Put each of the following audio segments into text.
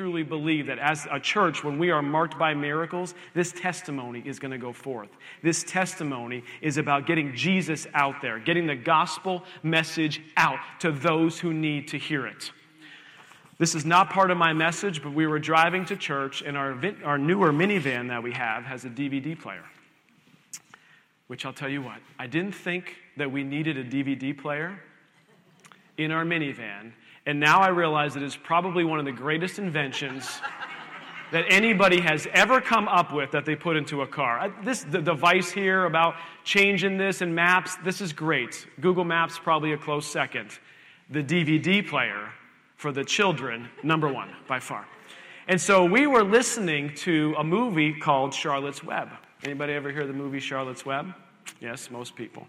Truly believe that as a church, when we are marked by miracles, this testimony is going to go forth. This testimony is about getting Jesus out there, getting the gospel message out to those who need to hear it. This is not part of my message, but we were driving to church, and our, our newer minivan that we have has a DVD player. Which I'll tell you what, I didn't think that we needed a DVD player in our minivan, and now I realize it is probably one of the greatest inventions that anybody has ever come up with that they put into a car. This the device here about changing this and maps, this is great. Google Maps probably a close second. The DVD player for the children, number 1 by far. And so we were listening to a movie called Charlotte's Web. Anybody ever hear the movie Charlotte's Web? Yes, most people.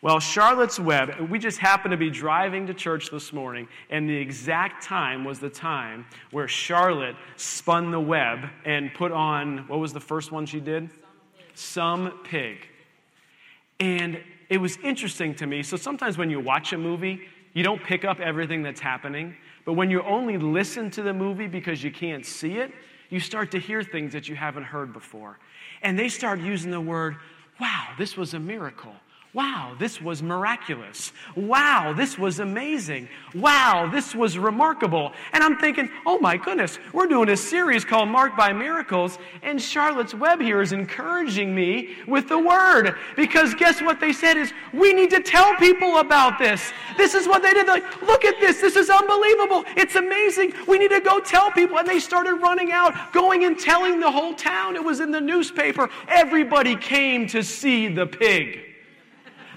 Well, Charlotte's Web, we just happened to be driving to church this morning, and the exact time was the time where Charlotte spun the web and put on what was the first one she did? Some pig. And it was interesting to me. So sometimes when you watch a movie, you don't pick up everything that's happening. But when you only listen to the movie because you can't see it, you start to hear things that you haven't heard before. And they start using the word, wow, this was a miracle. Wow, this was miraculous. Wow, this was amazing. Wow, this was remarkable. And I'm thinking, oh my goodness, we're doing a series called Marked by Miracles, and Charlotte's Web here is encouraging me with the word. Because guess what they said is, we need to tell people about this. This is what they did. They're like, look at this. This is unbelievable. It's amazing. We need to go tell people. And they started running out, going and telling the whole town. It was in the newspaper. Everybody came to see the pig.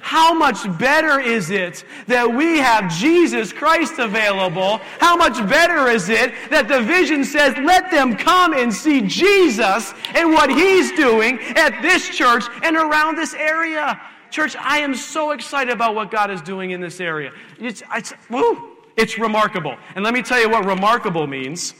How much better is it that we have Jesus Christ available? How much better is it that the vision says, let them come and see Jesus and what he's doing at this church and around this area? Church, I am so excited about what God is doing in this area. It's, it's, woo, it's remarkable. And let me tell you what remarkable means.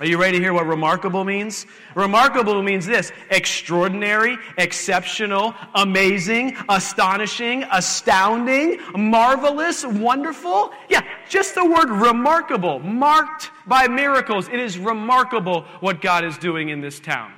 Are you ready to hear what remarkable means? Remarkable means this extraordinary, exceptional, amazing, astonishing, astounding, marvelous, wonderful. Yeah, just the word remarkable, marked by miracles. It is remarkable what God is doing in this town.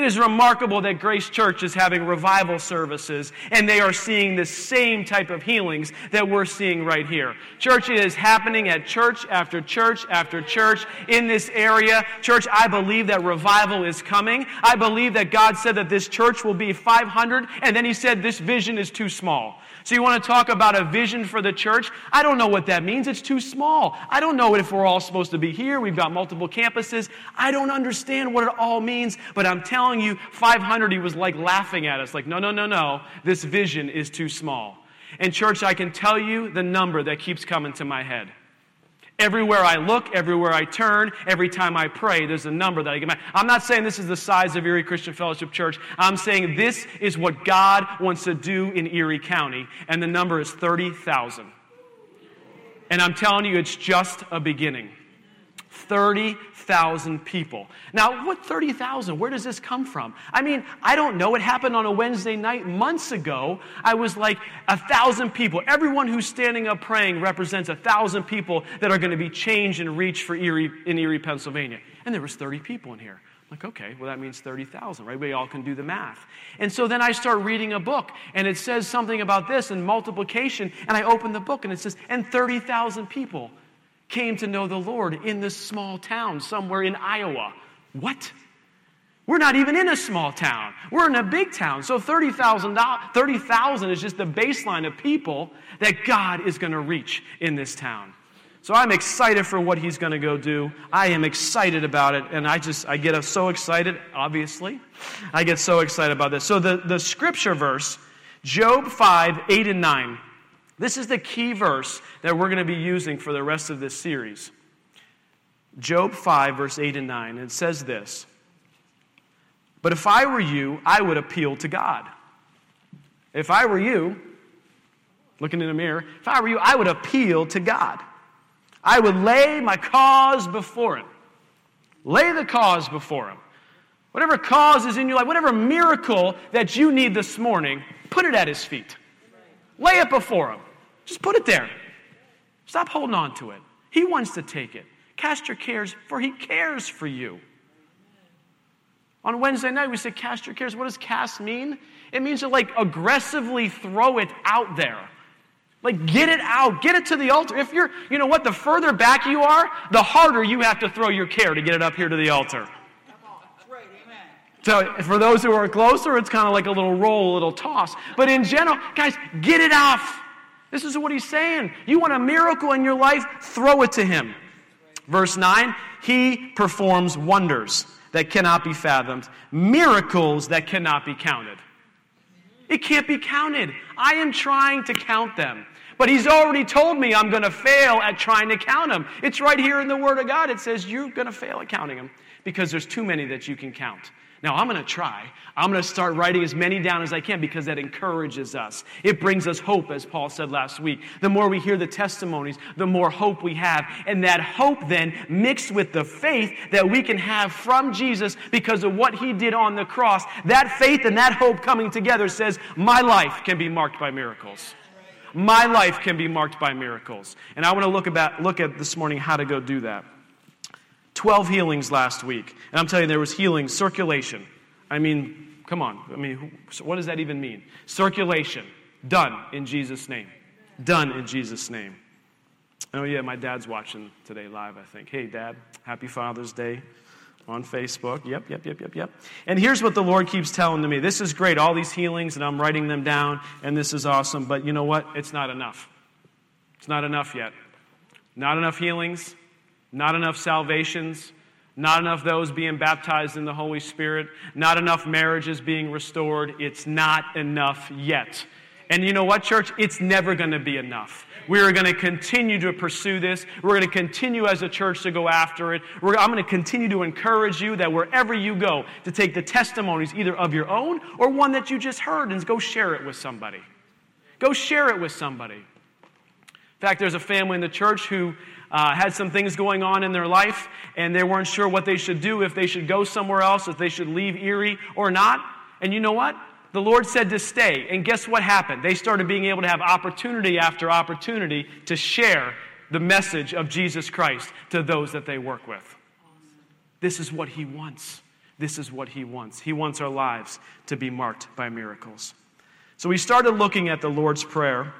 It is remarkable that Grace Church is having revival services and they are seeing the same type of healings that we're seeing right here. Church, it is happening at church after church after church in this area. Church, I believe that revival is coming. I believe that God said that this church will be 500 and then He said this vision is too small. So you want to talk about a vision for the church? I don't know what that means. It's too small. I don't know if we're all supposed to be here. We've got multiple campuses. I don't understand what it all means, but I'm telling you, 500, he was like laughing at us, like, no, no, no, no. This vision is too small. And, church, I can tell you the number that keeps coming to my head. Everywhere I look, everywhere I turn, every time I pray, there's a number that I get. I'm not saying this is the size of Erie Christian Fellowship Church. I'm saying this is what God wants to do in Erie County, and the number is 30,000. And I'm telling you, it's just a beginning. 30,000 people. Now, what 30,000? Where does this come from? I mean, I don't know. It happened on a Wednesday night months ago. I was like, a thousand people. Everyone who's standing up praying represents a thousand people that are going to be changed and reached for Erie, in Erie, Pennsylvania. And there was 30 people in here. Like, okay, well, that means 30,000, right? We all can do the math. And so then I start reading a book, and it says something about this and multiplication, and I open the book, and it says, and 30,000 people came to know the Lord in this small town somewhere in Iowa. What? We're not even in a small town. We're in a big town. So 30,000 30, is just the baseline of people that God is going to reach in this town. So I'm excited for what he's going to go do. I am excited about it. And I just, I get so excited, obviously. I get so excited about this. So the, the scripture verse, Job 5, 8 and 9. This is the key verse that we're going to be using for the rest of this series. Job 5, verse 8 and 9. It says this But if I were you, I would appeal to God. If I were you, looking in the mirror, if I were you, I would appeal to God. I would lay my cause before Him. Lay the cause before Him. Whatever cause is in your life, whatever miracle that you need this morning, put it at His feet. Lay it before Him. Just put it there. Stop holding on to it. He wants to take it. Cast your cares, for He cares for you. On Wednesday night, we said, Cast your cares. What does cast mean? It means to like aggressively throw it out there. Like, get it out, get it to the altar. If you're, you know what, the further back you are, the harder you have to throw your care to get it up here to the altar. So, for those who are closer, it's kind of like a little roll, a little toss. But in general, guys, get it off. This is what he's saying. You want a miracle in your life? Throw it to him. Verse 9, he performs wonders that cannot be fathomed, miracles that cannot be counted. It can't be counted. I am trying to count them. But he's already told me I'm going to fail at trying to count them. It's right here in the Word of God. It says you're going to fail at counting them because there's too many that you can count. Now, I'm going to try. I'm going to start writing as many down as I can because that encourages us. It brings us hope, as Paul said last week. The more we hear the testimonies, the more hope we have. And that hope then mixed with the faith that we can have from Jesus because of what he did on the cross, that faith and that hope coming together says, My life can be marked by miracles. My life can be marked by miracles. And I want to look, about, look at this morning how to go do that. 12 healings last week. And I'm telling you, there was healing, circulation. I mean, come on. I mean, what does that even mean? Circulation. Done in Jesus' name. Done in Jesus' name. Oh, yeah, my dad's watching today live, I think. Hey, Dad, happy Father's Day on Facebook. Yep, yep, yep, yep, yep. And here's what the Lord keeps telling to me this is great, all these healings, and I'm writing them down, and this is awesome. But you know what? It's not enough. It's not enough yet. Not enough healings, not enough salvations, not enough those being baptized in the Holy Spirit, not enough marriages being restored. It's not enough yet. And you know what, church? It's never going to be enough. We are going to continue to pursue this. We're going to continue as a church to go after it. We're, I'm going to continue to encourage you that wherever you go, to take the testimonies either of your own or one that you just heard and go share it with somebody. Go share it with somebody. In fact, there's a family in the church who uh, had some things going on in their life, and they weren't sure what they should do, if they should go somewhere else, if they should leave Erie or not. And you know what? The Lord said to stay. And guess what happened? They started being able to have opportunity after opportunity to share the message of Jesus Christ to those that they work with. This is what He wants. This is what He wants. He wants our lives to be marked by miracles. So we started looking at the Lord's Prayer,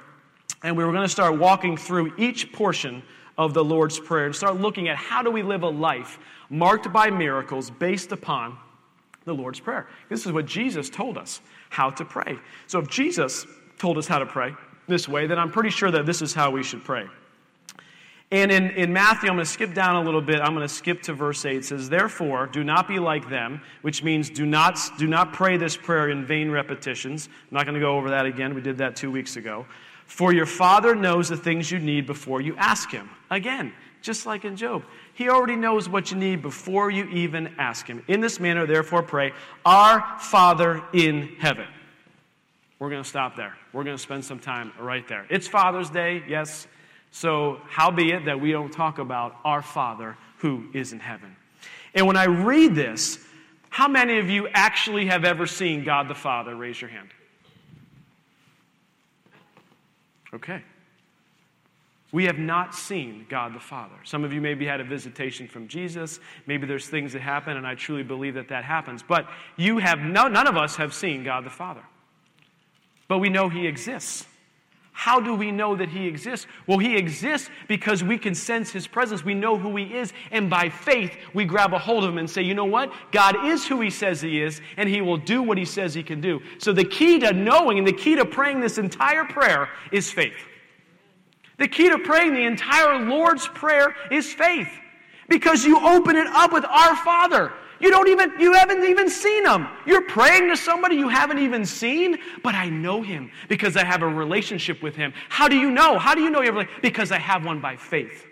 and we were going to start walking through each portion of the Lord's Prayer and start looking at how do we live a life marked by miracles based upon the Lord's Prayer. This is what Jesus told us how to pray. So if Jesus told us how to pray this way, then I'm pretty sure that this is how we should pray. And in, in Matthew, I'm going to skip down a little bit. I'm going to skip to verse 8. It says, Therefore, do not be like them, which means do not, do not pray this prayer in vain repetitions. I'm not going to go over that again. We did that two weeks ago. For your Father knows the things you need before you ask Him. Again, just like in Job. He already knows what you need before you even ask Him. In this manner, therefore, pray, Our Father in heaven. We're going to stop there. We're going to spend some time right there. It's Father's Day, yes. So, how be it that we don't talk about our Father who is in heaven? And when I read this, how many of you actually have ever seen God the Father? Raise your hand. Okay. We have not seen God the Father. Some of you maybe had a visitation from Jesus. Maybe there's things that happen, and I truly believe that that happens. But you have no, none of us have seen God the Father. But we know He exists. How do we know that He exists? Well, He exists because we can sense His presence. We know who He is. And by faith, we grab a hold of Him and say, you know what? God is who He says He is, and He will do what He says He can do. So the key to knowing and the key to praying this entire prayer is faith. The key to praying the entire Lord's Prayer is faith because you open it up with our Father. You don't even, you haven't even seen him. You're praying to somebody you haven't even seen, but I know him because I have a relationship with him. How do you know? How do you know you have Because I have one by faith.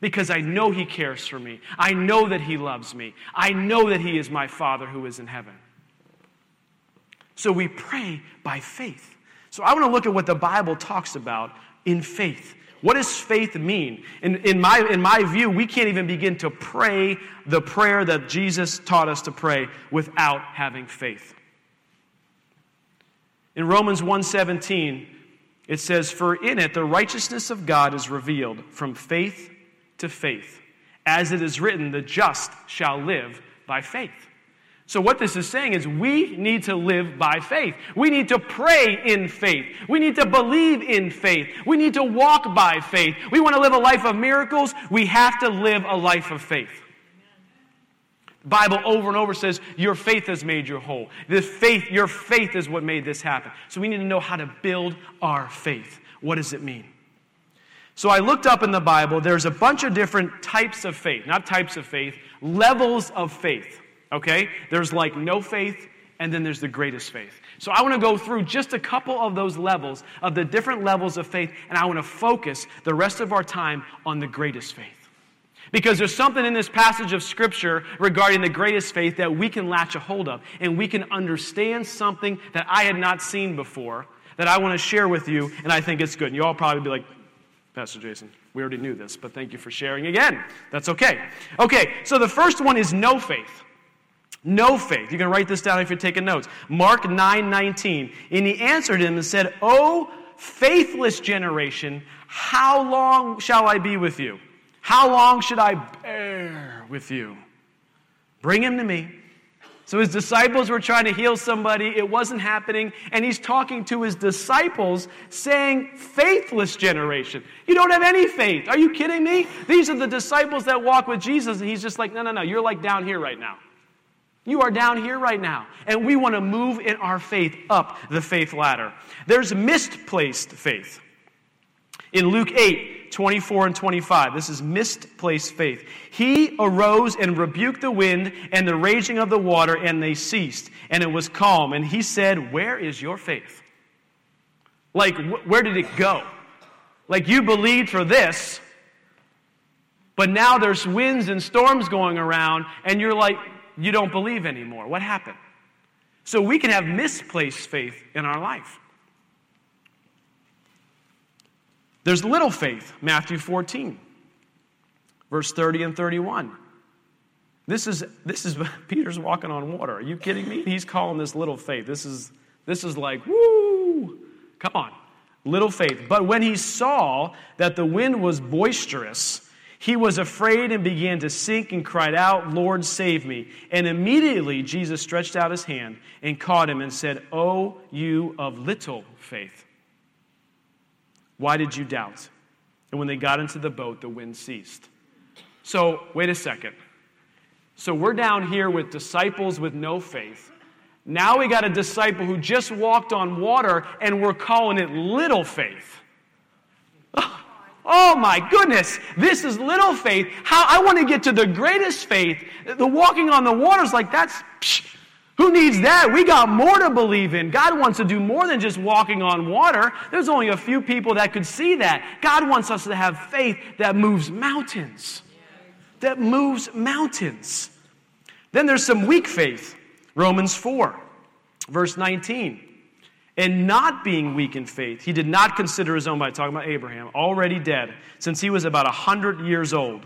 Because I know he cares for me. I know that he loves me. I know that he is my Father who is in heaven. So we pray by faith. So I want to look at what the Bible talks about in faith. What does faith mean? In, in, my, in my view, we can't even begin to pray the prayer that Jesus taught us to pray without having faith. In Romans 1:17, it says, For in it the righteousness of God is revealed from faith to faith. As it is written, the just shall live by faith. So, what this is saying is we need to live by faith. We need to pray in faith. We need to believe in faith. We need to walk by faith. We want to live a life of miracles. We have to live a life of faith. The Bible over and over says, Your faith has made you whole. This faith, your faith is what made this happen. So, we need to know how to build our faith. What does it mean? So, I looked up in the Bible, there's a bunch of different types of faith, not types of faith, levels of faith. Okay? There's like no faith, and then there's the greatest faith. So I want to go through just a couple of those levels, of the different levels of faith, and I want to focus the rest of our time on the greatest faith. Because there's something in this passage of Scripture regarding the greatest faith that we can latch a hold of, and we can understand something that I had not seen before that I want to share with you, and I think it's good. And you all probably be like, Pastor Jason, we already knew this, but thank you for sharing again. That's okay. Okay, so the first one is no faith. No faith. You can write this down if you're taking notes. Mark 9 19. And he answered him and said, O faithless generation, how long shall I be with you? How long should I bear with you? Bring him to me. So his disciples were trying to heal somebody. It wasn't happening. And he's talking to his disciples saying, Faithless generation. You don't have any faith. Are you kidding me? These are the disciples that walk with Jesus. And he's just like, No, no, no. You're like down here right now. You are down here right now, and we want to move in our faith up the faith ladder. There's misplaced faith. In Luke 8, 24 and 25, this is misplaced faith. He arose and rebuked the wind and the raging of the water, and they ceased, and it was calm. And he said, Where is your faith? Like, wh- where did it go? Like, you believed for this, but now there's winds and storms going around, and you're like, you don't believe anymore. What happened? So we can have misplaced faith in our life. There's little faith, Matthew 14, verse 30 and 31. This is, this is Peter's walking on water. Are you kidding me? He's calling this little faith. This is, this is like, woo, come on, little faith. But when he saw that the wind was boisterous, he was afraid and began to sink and cried out, Lord, save me. And immediately Jesus stretched out his hand and caught him and said, O you of little faith, why did you doubt? And when they got into the boat, the wind ceased. So, wait a second. So, we're down here with disciples with no faith. Now we got a disciple who just walked on water, and we're calling it little faith. Oh Oh my goodness, this is little faith. How I want to get to the greatest faith. The walking on the waters, like that's psh, who needs that? We got more to believe in. God wants to do more than just walking on water. There's only a few people that could see that. God wants us to have faith that moves mountains. That moves mountains. Then there's some weak faith. Romans 4, verse 19 and not being weak in faith, he did not consider his own body, talking about Abraham, already dead, since he was about 100 years old.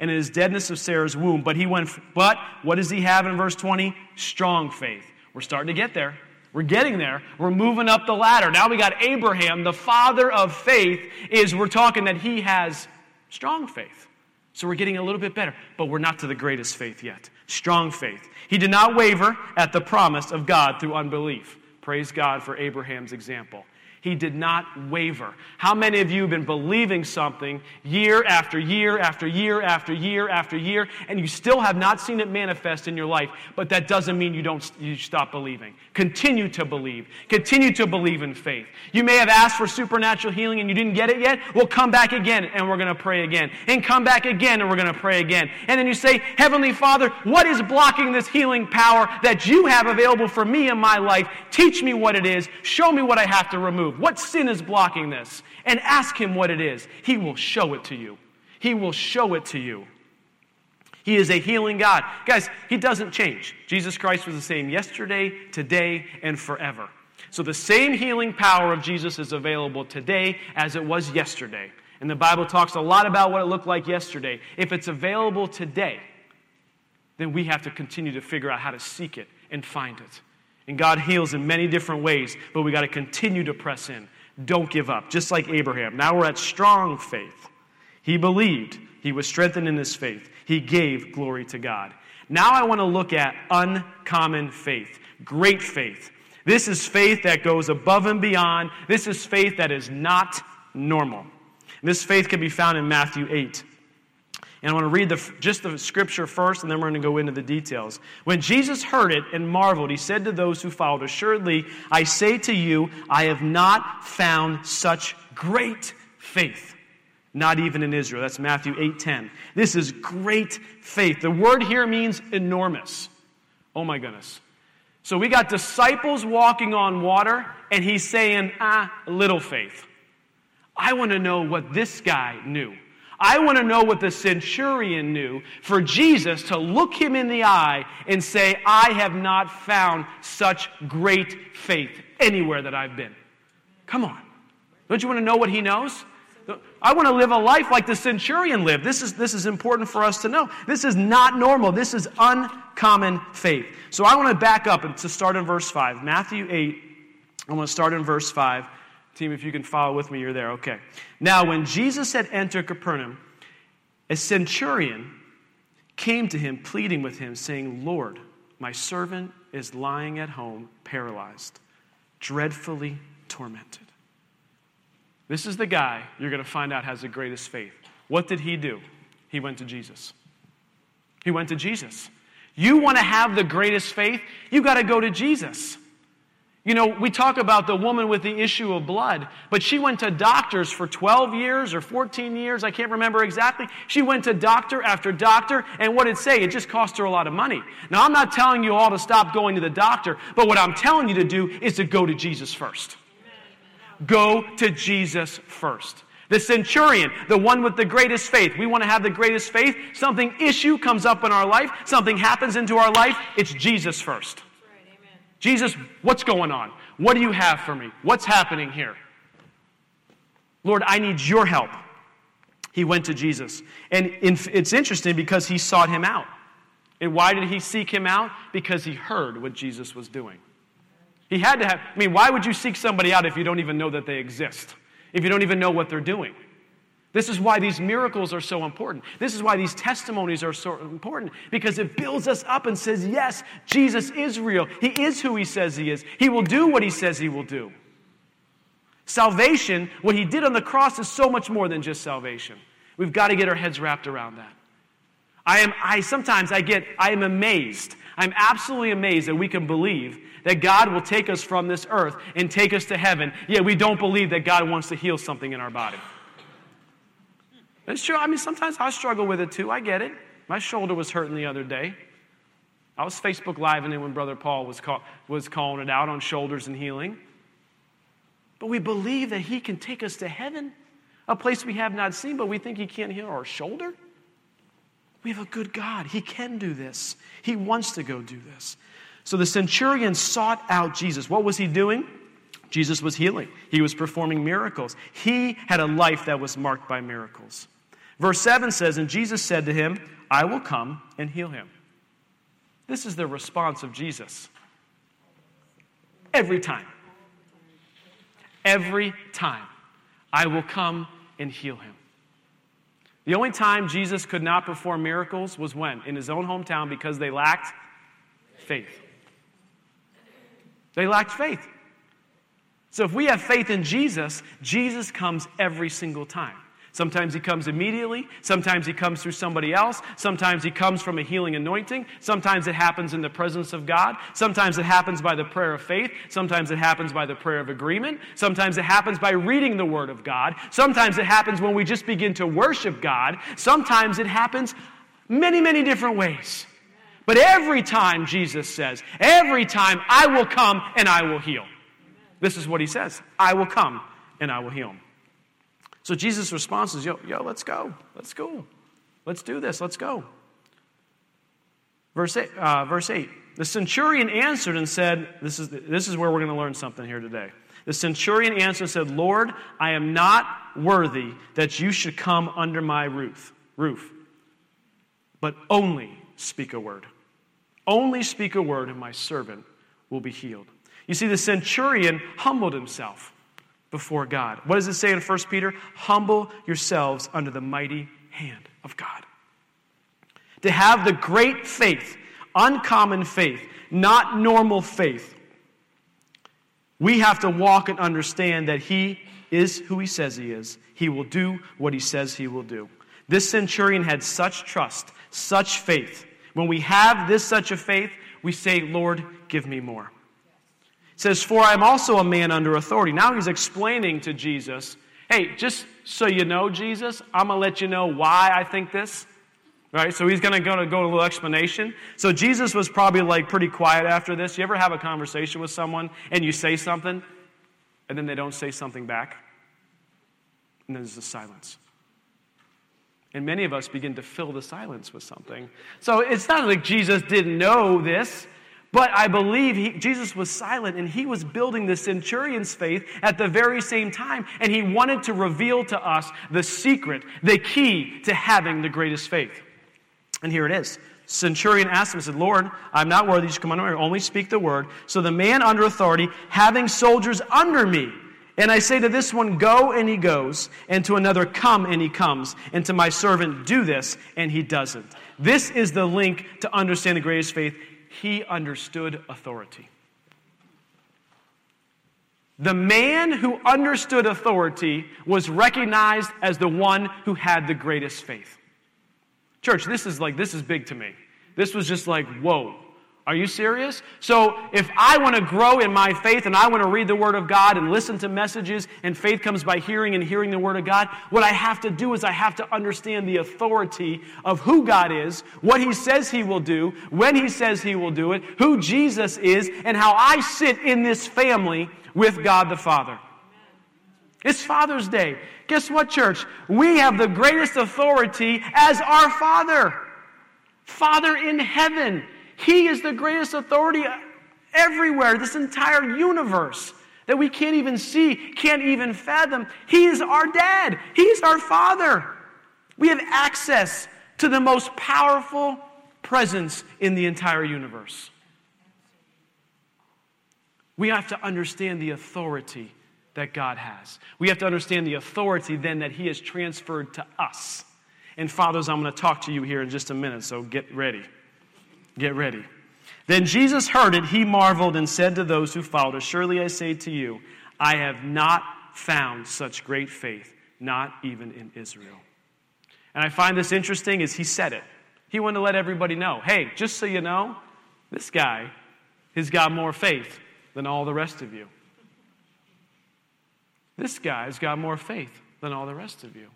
And in his deadness of Sarah's womb. But he went, but what does he have in verse 20? Strong faith. We're starting to get there. We're getting there. We're moving up the ladder. Now we got Abraham, the father of faith, is we're talking that he has strong faith. So we're getting a little bit better, but we're not to the greatest faith yet. Strong faith. He did not waver at the promise of God through unbelief. Praise God for Abraham's example. He did not waver. How many of you have been believing something year after year after year after year after year, and you still have not seen it manifest in your life? But that doesn't mean you don't you stop believing. Continue to believe. Continue to believe in faith. You may have asked for supernatural healing and you didn't get it yet. Well, come back again and we're going to pray again. And come back again and we're going to pray again. And then you say, Heavenly Father, what is blocking this healing power that you have available for me in my life? Teach me what it is. Show me what I have to remove. What sin is blocking this? And ask Him what it is. He will show it to you. He will show it to you. He is a healing God. Guys, He doesn't change. Jesus Christ was the same yesterday, today, and forever. So the same healing power of Jesus is available today as it was yesterday. And the Bible talks a lot about what it looked like yesterday. If it's available today, then we have to continue to figure out how to seek it and find it. And God heals in many different ways, but we got to continue to press in. Don't give up, just like Abraham. Now we're at strong faith. He believed, he was strengthened in his faith, he gave glory to God. Now I want to look at uncommon faith, great faith. This is faith that goes above and beyond. This is faith that is not normal. This faith can be found in Matthew 8. And I want to read the, just the scripture first, and then we're going to go into the details. When Jesus heard it and marveled, he said to those who followed, Assuredly, I say to you, I have not found such great faith. Not even in Israel. That's Matthew 8:10. This is great faith. The word here means enormous. Oh my goodness. So we got disciples walking on water, and he's saying, ah, little faith. I want to know what this guy knew. I want to know what the centurion knew for Jesus to look him in the eye and say, I have not found such great faith anywhere that I've been. Come on. Don't you want to know what he knows? I want to live a life like the centurion lived. This is, this is important for us to know. This is not normal. This is uncommon faith. So I want to back up and to start in verse 5. Matthew 8, I want to start in verse 5. Team, if you can follow with me, you're there. Okay. Now, when Jesus had entered Capernaum, a centurion came to him, pleading with him, saying, Lord, my servant is lying at home, paralyzed, dreadfully tormented. This is the guy you're going to find out has the greatest faith. What did he do? He went to Jesus. He went to Jesus. You want to have the greatest faith? You got to go to Jesus. You know, we talk about the woman with the issue of blood, but she went to doctors for 12 years or 14 years, I can't remember exactly. She went to doctor after doctor, and what did it say? It just cost her a lot of money. Now, I'm not telling you all to stop going to the doctor, but what I'm telling you to do is to go to Jesus first. Go to Jesus first. The centurion, the one with the greatest faith. We want to have the greatest faith. Something issue comes up in our life, something happens into our life. It's Jesus first. Jesus, what's going on? What do you have for me? What's happening here? Lord, I need your help. He went to Jesus. And it's interesting because he sought him out. And why did he seek him out? Because he heard what Jesus was doing. He had to have, I mean, why would you seek somebody out if you don't even know that they exist? If you don't even know what they're doing? This is why these miracles are so important. This is why these testimonies are so important because it builds us up and says, yes, Jesus is real. He is who he says he is. He will do what he says he will do. Salvation, what he did on the cross, is so much more than just salvation. We've got to get our heads wrapped around that. I am, I sometimes I get, I am amazed. I'm absolutely amazed that we can believe that God will take us from this earth and take us to heaven, yet we don't believe that God wants to heal something in our body. It's true. I mean, sometimes I struggle with it too. I get it. My shoulder was hurting the other day. I was Facebook Living it when Brother Paul was, call, was calling it out on shoulders and healing. But we believe that He can take us to heaven, a place we have not seen, but we think He can't heal our shoulder. We have a good God. He can do this, He wants to go do this. So the centurion sought out Jesus. What was he doing? Jesus was healing, he was performing miracles. He had a life that was marked by miracles. Verse 7 says, And Jesus said to him, I will come and heal him. This is the response of Jesus. Every time. Every time. I will come and heal him. The only time Jesus could not perform miracles was when? In his own hometown because they lacked faith. They lacked faith. So if we have faith in Jesus, Jesus comes every single time. Sometimes he comes immediately. Sometimes he comes through somebody else. Sometimes he comes from a healing anointing. Sometimes it happens in the presence of God. Sometimes it happens by the prayer of faith. Sometimes it happens by the prayer of agreement. Sometimes it happens by reading the Word of God. Sometimes it happens when we just begin to worship God. Sometimes it happens many, many different ways. But every time, Jesus says, every time I will come and I will heal. This is what he says I will come and I will heal. So Jesus' response is, yo, yo, let's go. Let's go. Let's do this. Let's go. Verse 8, uh, verse 8. The centurion answered and said, this is, this is where we're going to learn something here today. The centurion answered and said, Lord, I am not worthy that you should come under my roof, roof, but only speak a word. Only speak a word, and my servant will be healed. You see, the centurion humbled himself before God. What does it say in 1 Peter? Humble yourselves under the mighty hand of God. To have the great faith, uncommon faith, not normal faith, we have to walk and understand that He is who He says He is. He will do what He says He will do. This centurion had such trust, such faith. When we have this such a faith, we say, Lord, give me more. Says, For I am also a man under authority. Now he's explaining to Jesus, hey, just so you know, Jesus, I'm going to let you know why I think this. Right? So he's going to go to go a little explanation. So Jesus was probably like pretty quiet after this. You ever have a conversation with someone and you say something and then they don't say something back? And then there's a silence. And many of us begin to fill the silence with something. So it's not like Jesus didn't know this, but I believe he, Jesus was silent and he was building the centurion's faith at the very same time. And he wanted to reveal to us the secret, the key to having the greatest faith. And here it is. Centurion asked him, said, Lord, I'm not worthy should come me, only speak the word. So the man under authority, having soldiers under me, and I say to this one, Go, and he goes, and to another, Come, and he comes, and to my servant, Do this, and he doesn't. This is the link to understand the greatest faith. He understood authority. The man who understood authority was recognized as the one who had the greatest faith. Church, this is like, this is big to me. This was just like, whoa. Are you serious? So, if I want to grow in my faith and I want to read the Word of God and listen to messages, and faith comes by hearing and hearing the Word of God, what I have to do is I have to understand the authority of who God is, what He says He will do, when He says He will do it, who Jesus is, and how I sit in this family with God the Father. It's Father's Day. Guess what, church? We have the greatest authority as our Father. Father in heaven. He is the greatest authority everywhere, this entire universe that we can't even see, can't even fathom. He is our dad, He's our Father. We have access to the most powerful presence in the entire universe. We have to understand the authority that God has. We have to understand the authority then that He has transferred to us. And fathers, I'm going to talk to you here in just a minute, so get ready. Get ready. Then Jesus heard it, he marveled and said to those who followed, Surely I say to you, I have not found such great faith, not even in Israel. And I find this interesting is he said it. He wanted to let everybody know, hey, just so you know, this guy has got more faith than all the rest of you. This guy's got more faith than all the rest of you.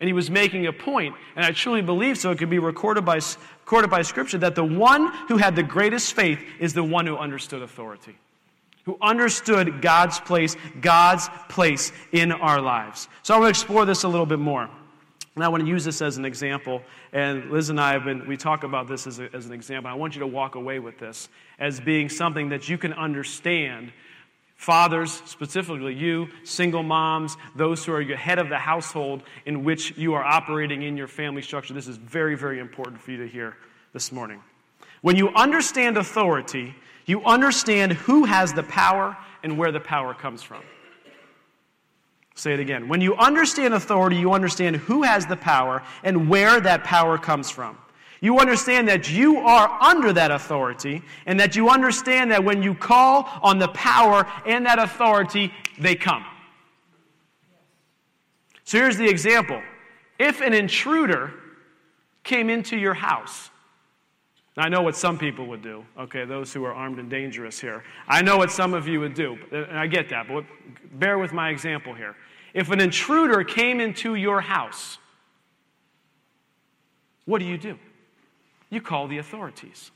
And he was making a point, and I truly believe so, it could be recorded by, recorded by Scripture, that the one who had the greatest faith is the one who understood authority, who understood God's place, God's place in our lives. So I want to explore this a little bit more. And I want to use this as an example. And Liz and I have been, we talk about this as, a, as an example. I want you to walk away with this as being something that you can understand Fathers, specifically you, single moms, those who are your head of the household in which you are operating in your family structure, this is very, very important for you to hear this morning. When you understand authority, you understand who has the power and where the power comes from. Say it again. When you understand authority, you understand who has the power and where that power comes from. You understand that you are under that authority, and that you understand that when you call on the power and that authority, they come. So here's the example if an intruder came into your house, I know what some people would do, okay, those who are armed and dangerous here. I know what some of you would do, and I get that, but bear with my example here. If an intruder came into your house, what do you do? You call the authorities.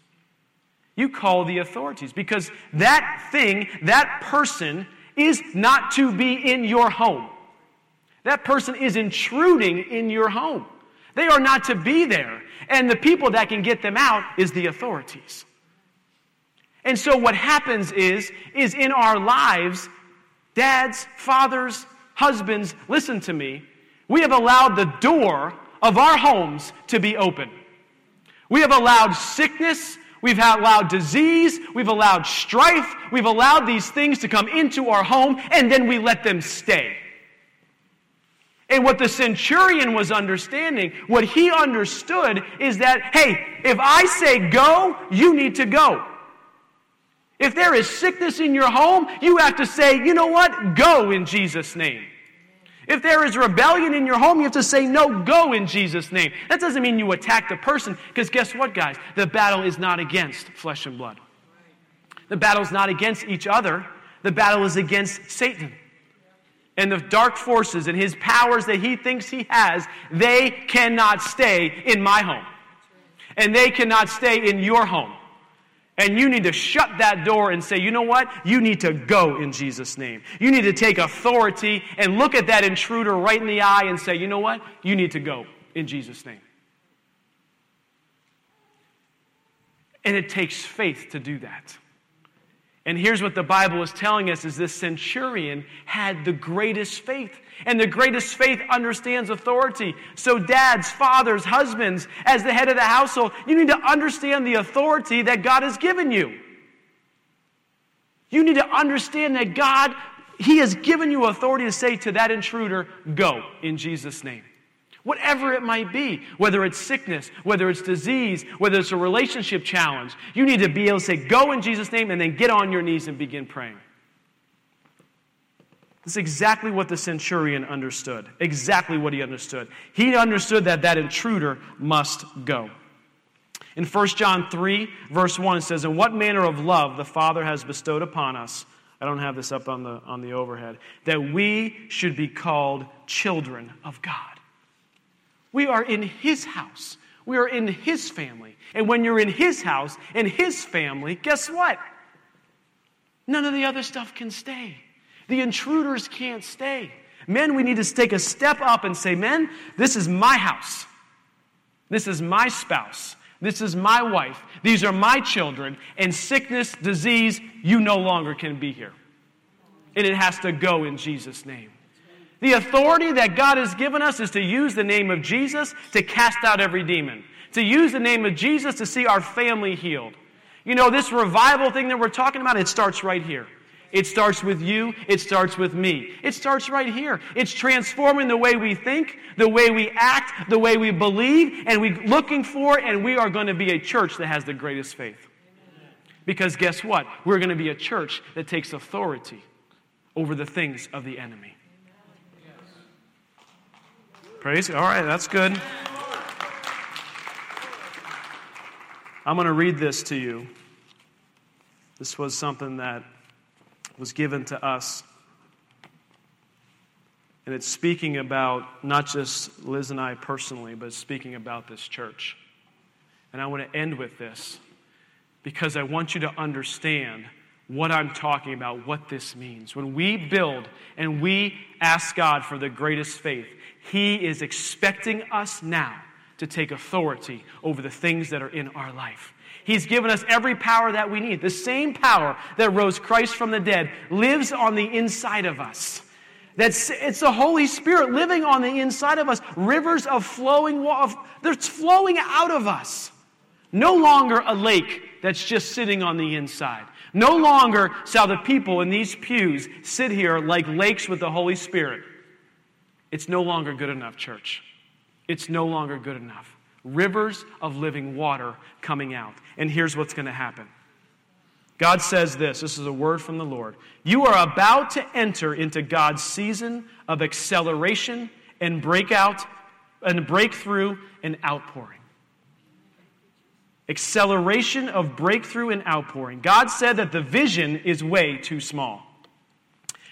You call the authorities because that thing, that person, is not to be in your home. That person is intruding in your home. They are not to be there. And the people that can get them out is the authorities. And so what happens is, is in our lives, dads, fathers, husbands, listen to me, we have allowed the door of our homes to be open. We have allowed sickness, we've allowed disease, we've allowed strife, we've allowed these things to come into our home, and then we let them stay. And what the centurion was understanding, what he understood is that, hey, if I say go, you need to go. If there is sickness in your home, you have to say, you know what? Go in Jesus' name. If there is rebellion in your home, you have to say, no, go in Jesus' name. That doesn't mean you attack the person, because guess what, guys? The battle is not against flesh and blood. The battle is not against each other, the battle is against Satan. And the dark forces and his powers that he thinks he has, they cannot stay in my home. And they cannot stay in your home. And you need to shut that door and say, you know what? You need to go in Jesus' name. You need to take authority and look at that intruder right in the eye and say, you know what? You need to go in Jesus' name. And it takes faith to do that. And here's what the Bible is telling us is this centurion had the greatest faith. And the greatest faith understands authority. So dads, fathers, husbands, as the head of the household, you need to understand the authority that God has given you. You need to understand that God, He has given you authority to say to that intruder, go in Jesus' name. Whatever it might be, whether it's sickness, whether it's disease, whether it's a relationship challenge, you need to be able to say, Go in Jesus' name, and then get on your knees and begin praying. This is exactly what the centurion understood. Exactly what he understood. He understood that that intruder must go. In 1 John 3, verse 1, it says, In what manner of love the Father has bestowed upon us, I don't have this up on the, on the overhead, that we should be called children of God. We are in His house. We are in His family. And when you're in His house, in His family, guess what? None of the other stuff can stay. The intruders can't stay. Men, we need to take a step up and say, Men, this is my house. This is my spouse. This is my wife. These are my children. And sickness, disease, you no longer can be here. And it has to go in Jesus' name. The authority that God has given us is to use the name of Jesus to cast out every demon, to use the name of Jesus to see our family healed. You know, this revival thing that we're talking about, it starts right here. It starts with you. It starts with me. It starts right here. It's transforming the way we think, the way we act, the way we believe, and we're looking for, and we are going to be a church that has the greatest faith. Because guess what? We're going to be a church that takes authority over the things of the enemy. Praise. All right, that's good. I'm going to read this to you. This was something that was given to us. And it's speaking about not just Liz and I personally, but speaking about this church. And I want to end with this because I want you to understand what I'm talking about, what this means. When we build and we ask God for the greatest faith, he is expecting us now to take authority over the things that are in our life. He's given us every power that we need. The same power that rose Christ from the dead lives on the inside of us. That's, it's the Holy Spirit living on the inside of us. Rivers of flowing water, that's flowing out of us. No longer a lake that's just sitting on the inside. No longer shall the people in these pews sit here like lakes with the Holy Spirit. It's no longer good enough, church. It's no longer good enough. Rivers of living water coming out. And here's what's going to happen. God says this this is a word from the Lord. You are about to enter into God's season of acceleration and breakout and breakthrough and outpouring. Acceleration of breakthrough and outpouring. God said that the vision is way too small.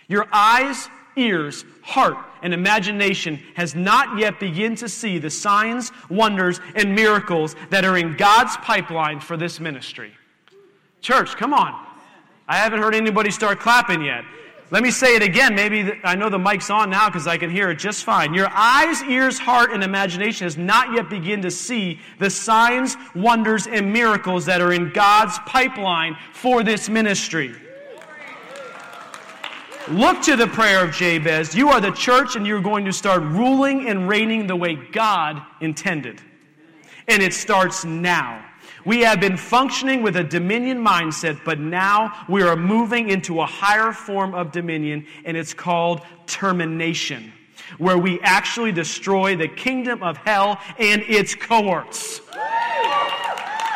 Your eyes ears, heart, and imagination has not yet begun to see the signs, wonders, and miracles that are in God's pipeline for this ministry. Church, come on. I haven't heard anybody start clapping yet. Let me say it again. Maybe th- I know the mic's on now because I can hear it just fine. Your eyes, ears, heart, and imagination has not yet begun to see the signs, wonders, and miracles that are in God's pipeline for this ministry. Look to the prayer of Jabez. You are the church, and you're going to start ruling and reigning the way God intended. And it starts now. We have been functioning with a dominion mindset, but now we are moving into a higher form of dominion, and it's called termination, where we actually destroy the kingdom of hell and its cohorts.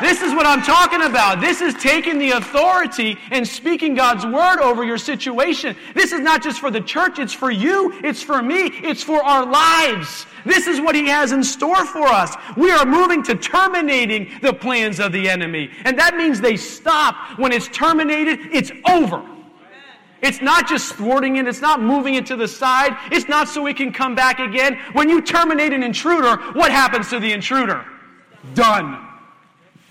This is what I'm talking about. This is taking the authority and speaking God's word over your situation. This is not just for the church, it's for you, it's for me, it's for our lives. This is what He has in store for us. We are moving to terminating the plans of the enemy. And that means they stop. When it's terminated, it's over. It's not just thwarting it, it's not moving it to the side, it's not so it can come back again. When you terminate an intruder, what happens to the intruder? Done.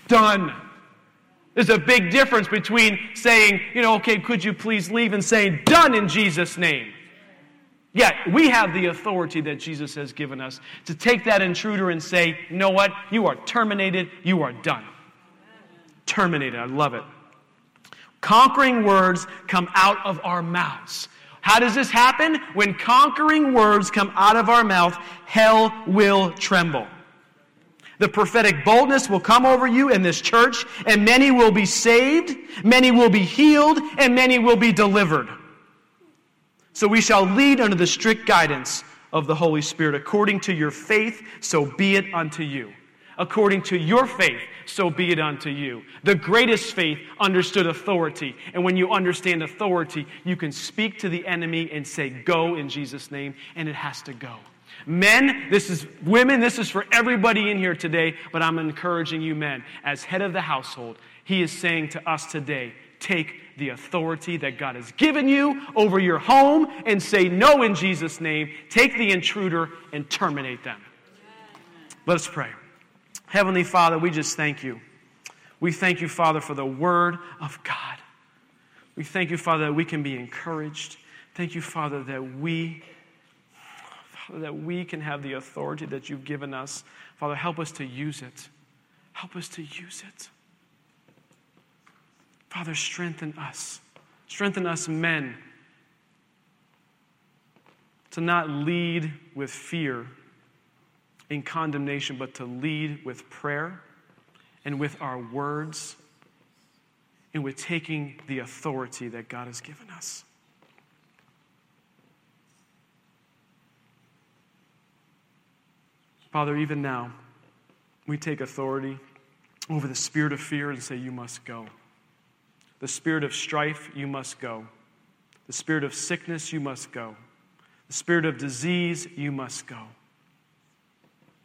Done. There's a big difference between saying, you know, okay, could you please leave, and saying, done in Jesus' name. Yet, we have the authority that Jesus has given us to take that intruder and say, you know what? You are terminated. You are done. Terminated. I love it. Conquering words come out of our mouths. How does this happen? When conquering words come out of our mouth, hell will tremble. The prophetic boldness will come over you in this church, and many will be saved, many will be healed, and many will be delivered. So we shall lead under the strict guidance of the Holy Spirit. According to your faith, so be it unto you. According to your faith, so be it unto you. The greatest faith understood authority. And when you understand authority, you can speak to the enemy and say, Go in Jesus' name, and it has to go. Men, this is women, this is for everybody in here today, but I'm encouraging you, men, as head of the household, he is saying to us today, take the authority that God has given you over your home and say no in Jesus' name. Take the intruder and terminate them. Let us pray. Heavenly Father, we just thank you. We thank you, Father, for the word of God. We thank you, Father, that we can be encouraged. Thank you, Father, that we that we can have the authority that you've given us. Father, help us to use it. Help us to use it. Father, strengthen us. Strengthen us, men, to not lead with fear in condemnation, but to lead with prayer and with our words and with taking the authority that God has given us. Father, even now, we take authority over the spirit of fear and say, You must go. The spirit of strife, you must go. The spirit of sickness, you must go. The spirit of disease, you must go.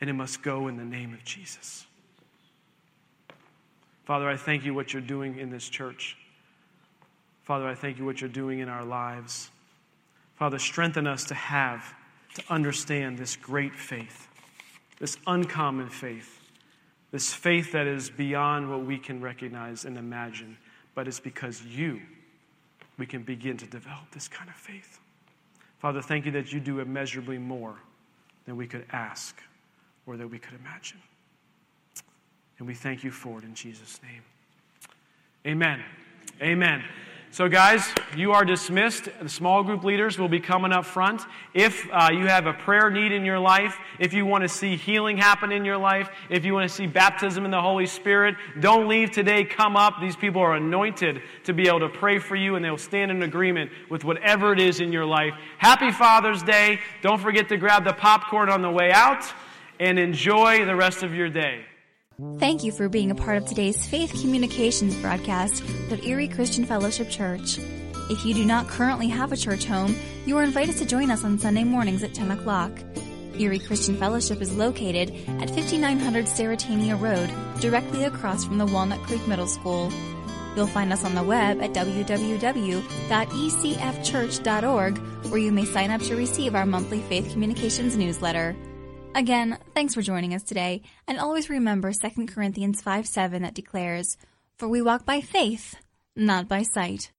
And it must go in the name of Jesus. Father, I thank you what you're doing in this church. Father, I thank you what you're doing in our lives. Father, strengthen us to have, to understand this great faith, this uncommon faith, this faith that is beyond what we can recognize and imagine but it's because you we can begin to develop this kind of faith. Father, thank you that you do immeasurably more than we could ask or that we could imagine. And we thank you for it in Jesus' name. Amen. Amen. So, guys, you are dismissed. The small group leaders will be coming up front. If uh, you have a prayer need in your life, if you want to see healing happen in your life, if you want to see baptism in the Holy Spirit, don't leave today. Come up. These people are anointed to be able to pray for you, and they'll stand in agreement with whatever it is in your life. Happy Father's Day. Don't forget to grab the popcorn on the way out and enjoy the rest of your day. Thank you for being a part of today's Faith Communications broadcast of Erie Christian Fellowship Church. If you do not currently have a church home, you are invited to join us on Sunday mornings at 10 o'clock. Erie Christian Fellowship is located at 5900 Sterrettania Road, directly across from the Walnut Creek Middle School. You'll find us on the web at www.ecfchurch.org, where you may sign up to receive our monthly Faith Communications newsletter. Again, thanks for joining us today, and always remember 2 Corinthians 5 7 that declares, For we walk by faith, not by sight.